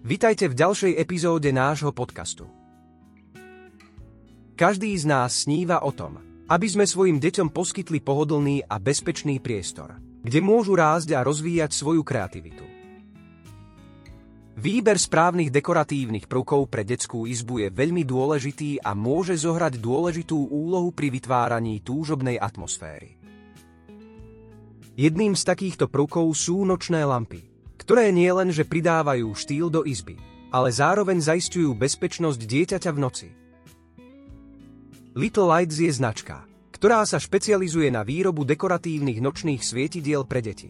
Vitajte v ďalšej epizóde nášho podcastu. Každý z nás sníva o tom, aby sme svojim deťom poskytli pohodlný a bezpečný priestor, kde môžu rásť a rozvíjať svoju kreativitu. Výber správnych dekoratívnych prvkov pre detskú izbu je veľmi dôležitý a môže zohrať dôležitú úlohu pri vytváraní túžobnej atmosféry. Jedným z takýchto prvkov sú nočné lampy, ktoré nie len, že pridávajú štýl do izby, ale zároveň zaistujú bezpečnosť dieťaťa v noci. Little Lights je značka, ktorá sa špecializuje na výrobu dekoratívnych nočných svietidiel pre deti.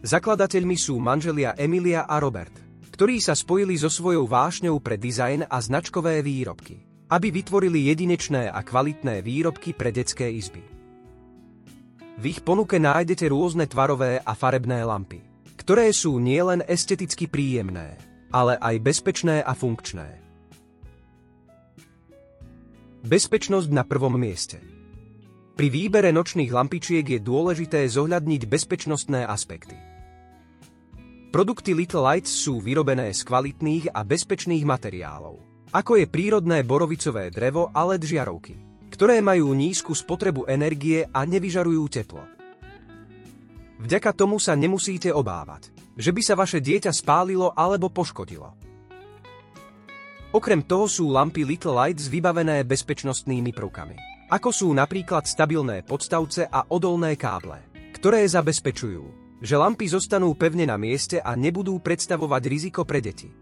Zakladateľmi sú manželia Emilia a Robert, ktorí sa spojili so svojou vášňou pre dizajn a značkové výrobky, aby vytvorili jedinečné a kvalitné výrobky pre detské izby. V ich ponuke nájdete rôzne tvarové a farebné lampy, ktoré sú nielen esteticky príjemné, ale aj bezpečné a funkčné. Bezpečnosť na prvom mieste. Pri výbere nočných lampičiek je dôležité zohľadniť bezpečnostné aspekty. Produkty Little Lights sú vyrobené z kvalitných a bezpečných materiálov, ako je prírodné borovicové drevo a LED žiarovky, ktoré majú nízku spotrebu energie a nevyžarujú teplo. Vďaka tomu sa nemusíte obávať, že by sa vaše dieťa spálilo alebo poškodilo. Okrem toho sú lampy Little Lights vybavené bezpečnostnými prvkami, ako sú napríklad stabilné podstavce a odolné káble, ktoré zabezpečujú, že lampy zostanú pevne na mieste a nebudú predstavovať riziko pre deti.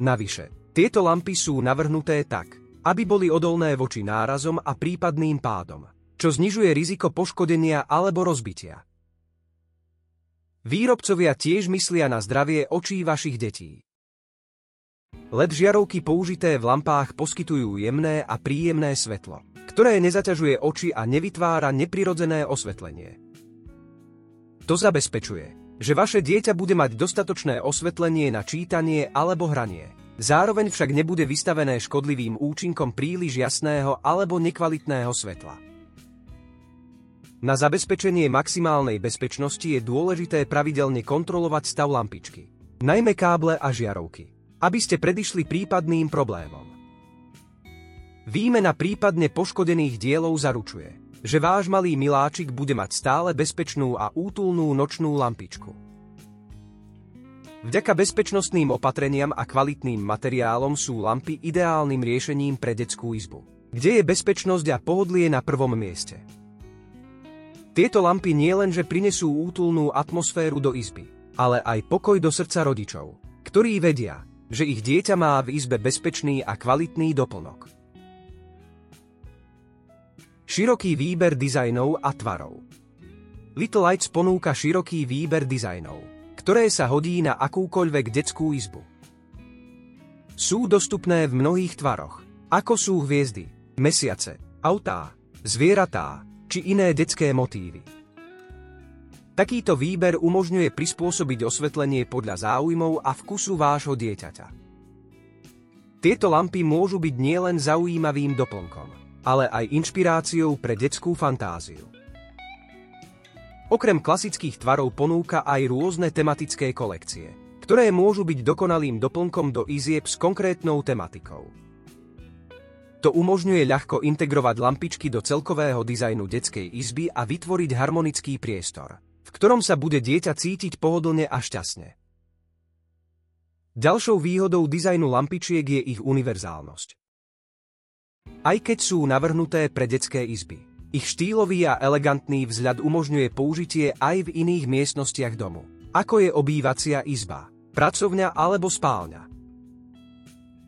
Navyše, tieto lampy sú navrhnuté tak, aby boli odolné voči nárazom a prípadným pádom, čo znižuje riziko poškodenia alebo rozbitia. Výrobcovia tiež myslia na zdravie očí vašich detí. LED žiarovky použité v lampách poskytujú jemné a príjemné svetlo, ktoré nezaťažuje oči a nevytvára neprirodzené osvetlenie. To zabezpečuje, že vaše dieťa bude mať dostatočné osvetlenie na čítanie alebo hranie. Zároveň však nebude vystavené škodlivým účinkom príliš jasného alebo nekvalitného svetla. Na zabezpečenie maximálnej bezpečnosti je dôležité pravidelne kontrolovať stav lampičky, najmä káble a žiarovky, aby ste predišli prípadným problémom. Výmena prípadne poškodených dielov zaručuje, že váš malý miláčik bude mať stále bezpečnú a útulnú nočnú lampičku. Vďaka bezpečnostným opatreniam a kvalitným materiálom sú lampy ideálnym riešením pre detskú izbu, kde je bezpečnosť a pohodlie na prvom mieste. Tieto lampy nielenže prinesú útulnú atmosféru do izby, ale aj pokoj do srdca rodičov, ktorí vedia, že ich dieťa má v izbe bezpečný a kvalitný doplnok. Široký výber dizajnov a tvarov Little Lights ponúka široký výber dizajnov, ktoré sa hodí na akúkoľvek detskú izbu. Sú dostupné v mnohých tvaroch, ako sú hviezdy, mesiace, autá, zvieratá, či iné detské motívy. Takýto výber umožňuje prispôsobiť osvetlenie podľa záujmov a vkusu vášho dieťaťa. Tieto lampy môžu byť nielen zaujímavým doplnkom, ale aj inšpiráciou pre detskú fantáziu. Okrem klasických tvarov ponúka aj rôzne tematické kolekcie, ktoré môžu byť dokonalým doplnkom do izieb s konkrétnou tematikou. To umožňuje ľahko integrovať lampičky do celkového dizajnu detskej izby a vytvoriť harmonický priestor, v ktorom sa bude dieťa cítiť pohodlne a šťastne. Ďalšou výhodou dizajnu lampičiek je ich univerzálnosť. Aj keď sú navrhnuté pre detské izby, ich štýlový a elegantný vzhľad umožňuje použitie aj v iných miestnostiach domu, ako je obývacia izba, pracovňa alebo spálňa.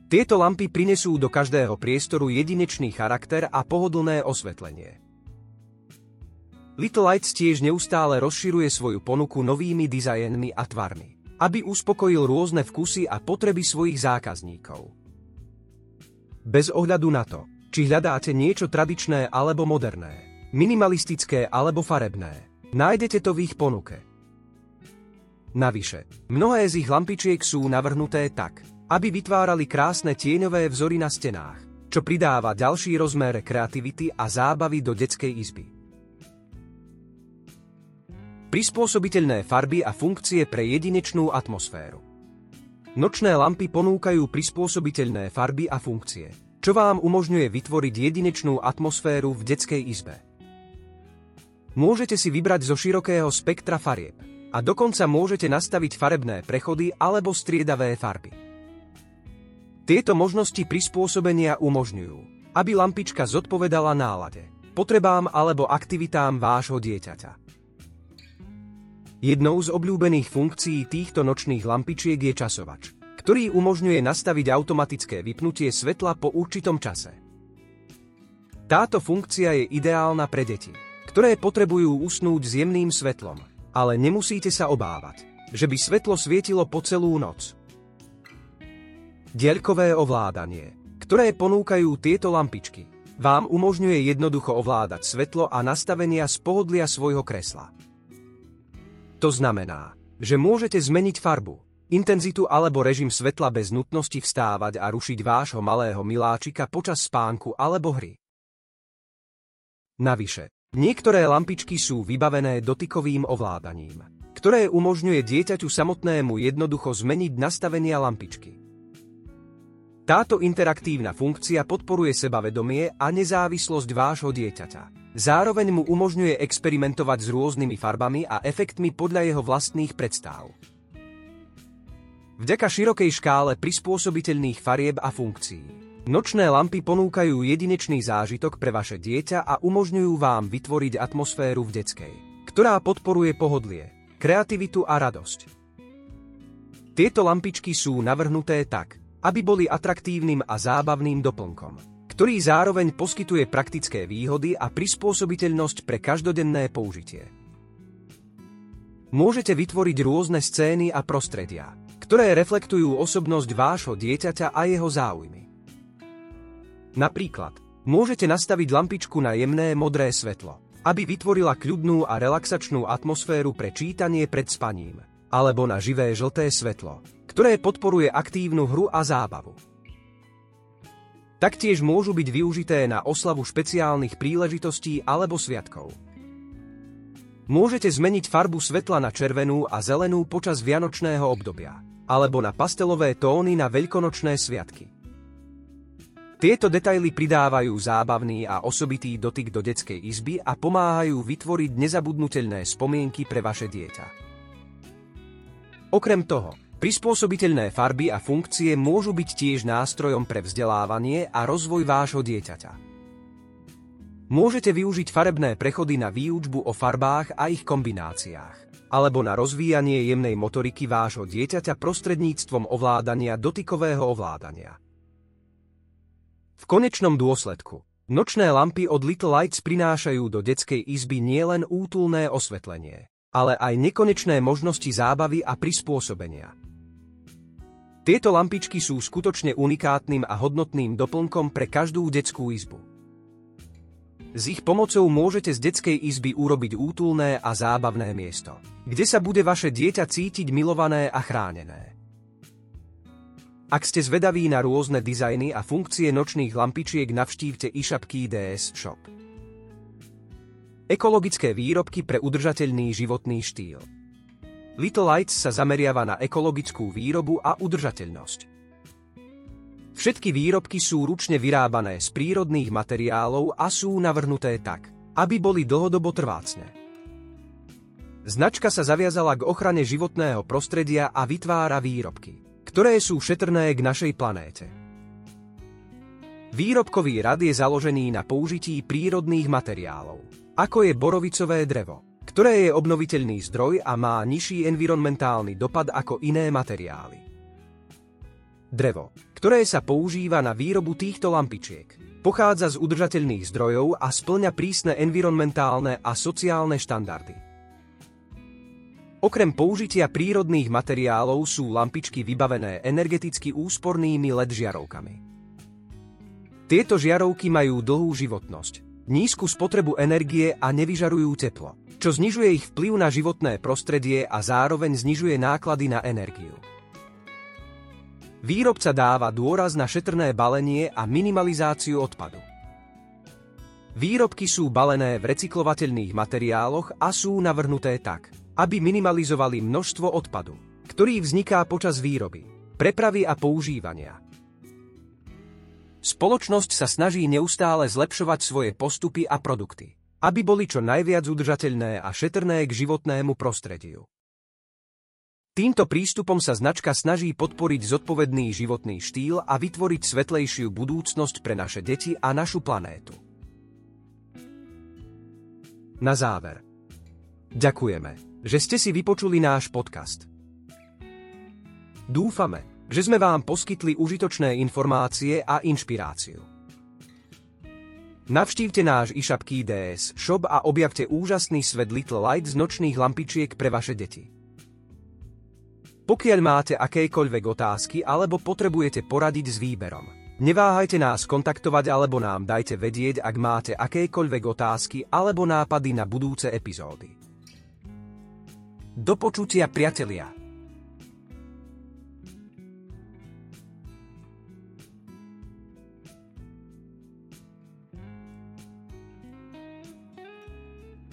Tieto lampy prinesú do každého priestoru jedinečný charakter a pohodlné osvetlenie. Little Lights tiež neustále rozširuje svoju ponuku novými dizajnmi a tvarmi, aby uspokojil rôzne vkusy a potreby svojich zákazníkov. Bez ohľadu na to, či hľadáte niečo tradičné alebo moderné, minimalistické alebo farebné, nájdete to v ich ponuke. Navyše, mnohé z ich lampičiek sú navrhnuté tak, aby vytvárali krásne tieňové vzory na stenách, čo pridáva ďalší rozmer kreativity a zábavy do detskej izby. Prispôsobiteľné farby a funkcie pre jedinečnú atmosféru. Nočné lampy ponúkajú prispôsobiteľné farby a funkcie, čo vám umožňuje vytvoriť jedinečnú atmosféru v detskej izbe. Môžete si vybrať zo širokého spektra farieb a dokonca môžete nastaviť farebné prechody alebo striedavé farby. Tieto možnosti prispôsobenia umožňujú, aby lampička zodpovedala nálade, potrebám alebo aktivitám vášho dieťaťa. Jednou z obľúbených funkcií týchto nočných lampičiek je časovač, ktorý umožňuje nastaviť automatické vypnutie svetla po určitom čase. Táto funkcia je ideálna pre deti, ktoré potrebujú usnúť s jemným svetlom, ale nemusíte sa obávať, že by svetlo svietilo po celú noc. Diaľkové ovládanie, ktoré ponúkajú tieto lampičky, vám umožňuje jednoducho ovládať svetlo a nastavenia z pohodlia svojho kresla. To znamená, že môžete zmeniť farbu, intenzitu alebo režim svetla bez nutnosti vstávať a rušiť vášho malého miláčika počas spánku alebo hry. Navyše, niektoré lampičky sú vybavené dotykovým ovládaním, ktoré umožňuje dieťaťu samotnému jednoducho zmeniť nastavenia lampičky. Táto interaktívna funkcia podporuje sebavedomie a nezávislosť vášho dieťaťa. Zároveň mu umožňuje experimentovať s rôznymi farbami a efektmi podľa jeho vlastných predstav. Vďaka širokej škále prispôsobiteľných farieb a funkcií. Nočné lampy ponúkajú jedinečný zážitok pre vaše dieťa a umožňujú vám vytvoriť atmosféru v detskej, ktorá podporuje pohodlie, kreativitu a radosť. Tieto lampičky sú navrhnuté tak, aby boli atraktívnym a zábavným doplnkom ktorý zároveň poskytuje praktické výhody a prispôsobiteľnosť pre každodenné použitie. Môžete vytvoriť rôzne scény a prostredia, ktoré reflektujú osobnosť vášho dieťaťa a jeho záujmy. Napríklad, môžete nastaviť lampičku na jemné modré svetlo, aby vytvorila kľudnú a relaxačnú atmosféru pre čítanie pred spaním, alebo na živé žlté svetlo, ktoré podporuje aktívnu hru a zábavu. Taktiež môžu byť využité na oslavu špeciálnych príležitostí alebo sviatkov. Môžete zmeniť farbu svetla na červenú a zelenú počas vianočného obdobia, alebo na pastelové tóny na veľkonočné sviatky. Tieto detaily pridávajú zábavný a osobitý dotyk do detskej izby a pomáhajú vytvoriť nezabudnutelné spomienky pre vaše dieťa. Okrem toho, Prispôsobiteľné farby a funkcie môžu byť tiež nástrojom pre vzdelávanie a rozvoj vášho dieťaťa. Môžete využiť farebné prechody na výučbu o farbách a ich kombináciách, alebo na rozvíjanie jemnej motoriky vášho dieťaťa prostredníctvom ovládania dotykového ovládania. V konečnom dôsledku, nočné lampy od Little Lights prinášajú do detskej izby nielen útulné osvetlenie, ale aj nekonečné možnosti zábavy a prispôsobenia. Tieto lampičky sú skutočne unikátnym a hodnotným doplnkom pre každú detskú izbu. S ich pomocou môžete z detskej izby urobiť útulné a zábavné miesto, kde sa bude vaše dieťa cítiť milované a chránené. Ak ste zvedaví na rôzne dizajny a funkcie nočných lampičiek, navštívte eShopkey DS Shop. Ekologické výrobky pre udržateľný životný štýl. Little Lights sa zameriava na ekologickú výrobu a udržateľnosť. Všetky výrobky sú ručne vyrábané z prírodných materiálov a sú navrhnuté tak, aby boli dlhodobo trvácne. Značka sa zaviazala k ochrane životného prostredia a vytvára výrobky, ktoré sú šetrné k našej planéte. Výrobkový rad je založený na použití prírodných materiálov, ako je borovicové drevo, ktoré je obnoviteľný zdroj a má nižší environmentálny dopad ako iné materiály. Drevo, ktoré sa používa na výrobu týchto lampičiek, pochádza z udržateľných zdrojov a splňa prísne environmentálne a sociálne štandardy. Okrem použitia prírodných materiálov sú lampičky vybavené energeticky úspornými LED žiarovkami. Tieto žiarovky majú dlhú životnosť, nízku spotrebu energie a nevyžarujú teplo, čo znižuje ich vplyv na životné prostredie a zároveň znižuje náklady na energiu. Výrobca dáva dôraz na šetrné balenie a minimalizáciu odpadu. Výrobky sú balené v recyklovateľných materiáloch a sú navrhnuté tak, aby minimalizovali množstvo odpadu, ktorý vzniká počas výroby. prepravy a používania. Spoločnosť sa snaží neustále zlepšovať svoje postupy a produkty, aby boli čo najviac udržateľné a šetrné k životnému prostrediu. Týmto prístupom sa značka snaží podporiť zodpovedný životný štýl a vytvoriť svetlejšiu budúcnosť pre naše deti a našu planétu. Na záver. Ďakujeme, že ste si vypočuli náš podcast. Dúfame, že sme vám poskytli užitočné informácie a inšpiráciu. Navštívte náš eShop DS shop a objavte úžasný svet Little Light z nočných lampičiek pre vaše deti. Pokiaľ máte akékoľvek otázky alebo potrebujete poradiť s výberom, neváhajte nás kontaktovať alebo nám dajte vedieť, ak máte akékoľvek otázky alebo nápady na budúce epizódy. Do počutia, priatelia!